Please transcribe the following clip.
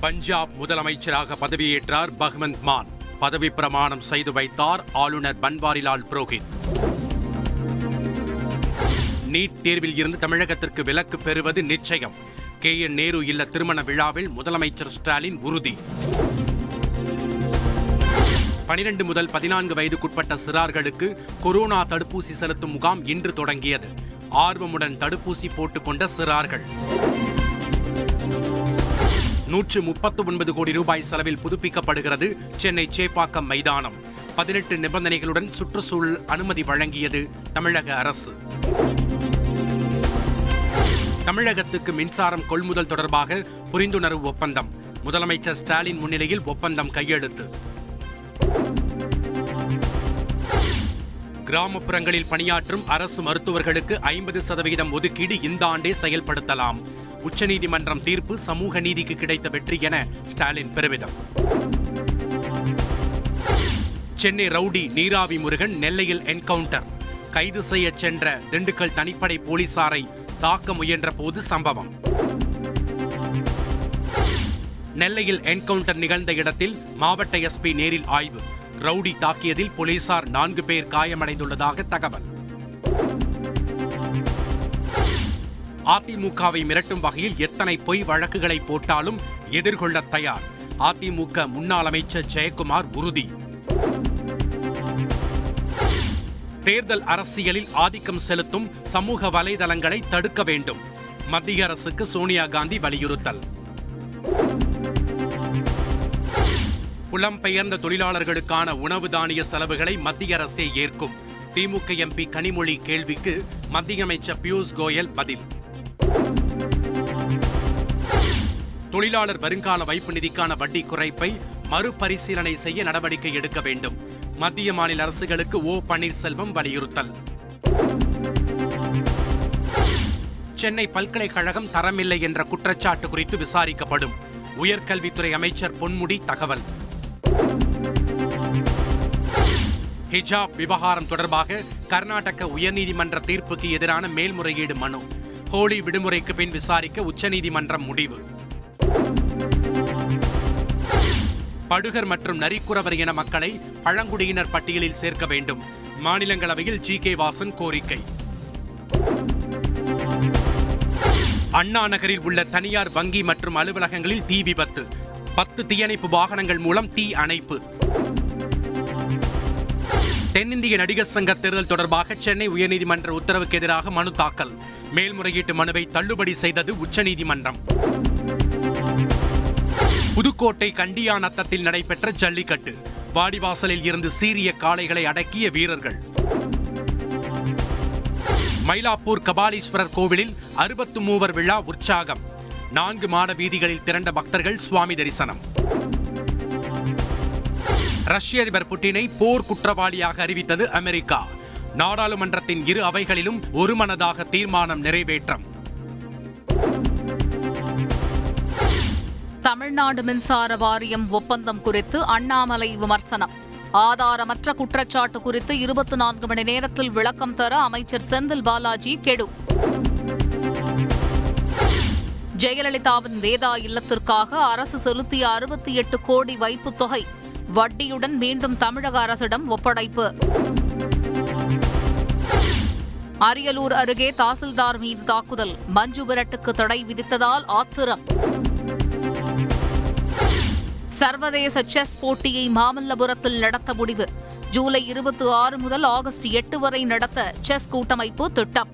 பஞ்சாப் முதலமைச்சராக பதவியேற்றார் பகவந்த் மான். பதவி பிரமாணம் செய்து வைத்தார் ஆளுநர் பன்வாரிலால் புரோஹித். நீட் தேர்வில் இருந்து தமிழகத்திற்கு விலக்கு பெறுவது நிச்சயம். கே. என். நேரு இல்ல திருமண விழாவில் முதலமைச்சர் ஸ்டாலின் உறுதி. பனிரெண்டு முதல் பதினான்கு வயதுக்குட்பட்ட சிறார்களுக்கு கொரோனா தடுப்பூசி செலுத்தும் முகாம் இன்று தொடங்கியது. ஆர்வமுடன் தடுப்பூசி போட்டுக்கொண்ட சிறார்கள். நூற்று முப்பத்து ஒன்பது கோடி ரூபாய் செலவில் புதுப்பிக்கப்படுகிறது சென்னை சேப்பாக்கம் மைதானம். பதினெட்டு நிபந்தனைகளுடன் சுற்றுச்சூழல் அனுமதி வழங்கியது தமிழக அரசு. தமிழகத்துக்கு மின்சாரம் கொள்முதல் தொடர்பாக புரிந்துணர்வு ஒப்பந்தம். முதலமைச்சர் ஸ்டாலின் முன்னிலையில் ஒப்பந்தம் கையெழுத்து. கிராமப்புறங்களில் பணியாற்றும் அரசு மருத்துவர்களுக்கு ஐம்பது சதவிகிதம் ஒதுக்கீடு இந்த ஆண்டே செயல்படுத்தலாம். உச்சநீதிமன்றம் தீர்ப்பு சமூக நீதிக்கு கிடைத்த வெற்றி என ஸ்டாலின் பெருமிதம். சென்னை ரவுடி நீராவி முருகன் நெல்லையில் என்கவுண்டர். கைது செய்ய சென்ற திண்டுக்கல் தனிப்படை போலீசாரை தாக்க முயன்ற போது சம்பவம். நெல்லையில் என்கவுண்டர் நிகழ்ந்த இடத்தில் மாவட்ட எஸ்பி நேரில் ஆய்வு. ரவுடி தாக்கியதில் போலீசார் நான்கு பேர் காயமடைந்துள்ளதாக தகவல். அதிமுகவை மிரட்டும் வகையில் எத்தனை பொய் வழக்குகளை போட்டாலும் எதிர்கொள்ள தயார். அதிமுக முன்னாள் அமைச்சர் ஜெயக்குமார் உறுதி. தேர்தல் அரசியலில் ஆதிக்கம் செலுத்தும் சமூக வலைதளங்களை தடுக்க வேண்டும். மத்திய அரசுக்கு சோனியா காந்தி வலியுறுத்தல். புலம்பெயர்ந்த தொழிலாளர்களுக்கான உணவு தானிய செலவுகளை மத்திய அரசே ஏற்கும். திமுக எம்பி கனிமொழி கேள்விக்கு மத்திய அமைச்சர் பியூஷ் கோயல் பதில். தொழிலாளர் வருங்கால வைப்பு நிதிக்கான வட்டி குறைப்பை மறுபரிசீலனை செய்ய நடவடிக்கை எடுக்க வேண்டும். மத்திய மாநில அரசுகளுக்கு ஓ. பன்னீர்செல்வம் வலியுறுத்தல். சென்னை பல்கலைக்கழகம் தரமில்லை என்ற குற்றச்சாட்டு குறித்து விசாரிக்கப்படும். உயர்கல்வித்துறை அமைச்சர் பொன்முடி தகவல். ஹிஜாப் விவகாரம் தொடர்பாக கர்நாடக உயர்நீதிமன்ற தீர்ப்புக்கு எதிரான மேல்முறையீடு மனு. ஹோலி விடுமுறைக்கு பின் விசாரிக்க உச்சநீதிமன்றம் முடிவு. படுகர் மற்றும் நரிக்குறவர் என மக்களை பழங்குடியினர் பட்டியலில் சேர்க்க வேண்டும். மாநிலங்களவையில் ஜி. கே. வாசன் கோரிக்கை. அண்ணா நகரில் உள்ள தனியார் வங்கி மற்றும் அலுவலகங்களில் தீ விபத்து. பத்து தீயணைப்பு வாகனங்கள் மூலம் தீ அணைப்பு. தென்னிந்திய நடிகர் சங்க தேர்தல் தொடர்பாக சென்னை உயர்நீதிமன்ற உத்தரவுக்கு எதிராக மனு தாக்கல். மேல்முறையீட்டு மனுவை தள்ளுபடி செய்தது உச்சநீதிமன்றம். புதுக்கோட்டை கண்டியாநத்தத்தில் நடைபெற்ற ஜல்லிக்கட்டு. வாடிவாசலில் இருந்து சீரிய காளைகளை அடக்கிய வீரர்கள். மயிலாப்பூர் கபாலீஸ்வரர் கோவிலில் அறுபத்து மூவர் விழா உற்சாகம். நான்கு மாட வீதிகளில் திரண்ட பக்தர்கள் சுவாமி தரிசனம். ரஷ்ய அதிபர் புட்டினை போர் குற்றவாளியாக அறிவித்தது அமெரிக்கா. நாடாளுமன்றத்தின் இரு அவைகளிலும் ஒருமனதாக தீர்மானம் நிறைவேற்றம். தமிழ்நாடு மின்சார வாரியம் ஒப்பந்தம் குறித்து அண்ணாமலை விமர்சனம். ஆதாரமற்ற குற்றச்சாட்டு குறித்து இருபத்தி நான்கு மணி நேரத்தில் விளக்கம் தர அமைச்சர் செந்தில் பாலாஜி கெடு. ஜெயலலிதாவின் வேதா இல்லத்திற்காக அரசு செலுத்திய அறுபத்தி எட்டு கோடி வைப்புத் தொகை. வட்டியுடன் மீண்டும் தமிழக அரசிடம் ஒப்படைப்பு. அரியலூர் அருகே தாசில்தார் மீது தாக்குதல். மஞ்சு விரட்டுக்கு தடை விதித்ததால் ஆத்திரம். சர்வதேச செஸ் போட்டியை மாமல்லபுரத்தில் நடத்த முடிவு. ஜூலை இருபத்தி ஆறு முதல் ஆகஸ்ட் எட்டு வரை நடத்த செஸ் கூட்டமைப்பு திட்டம்.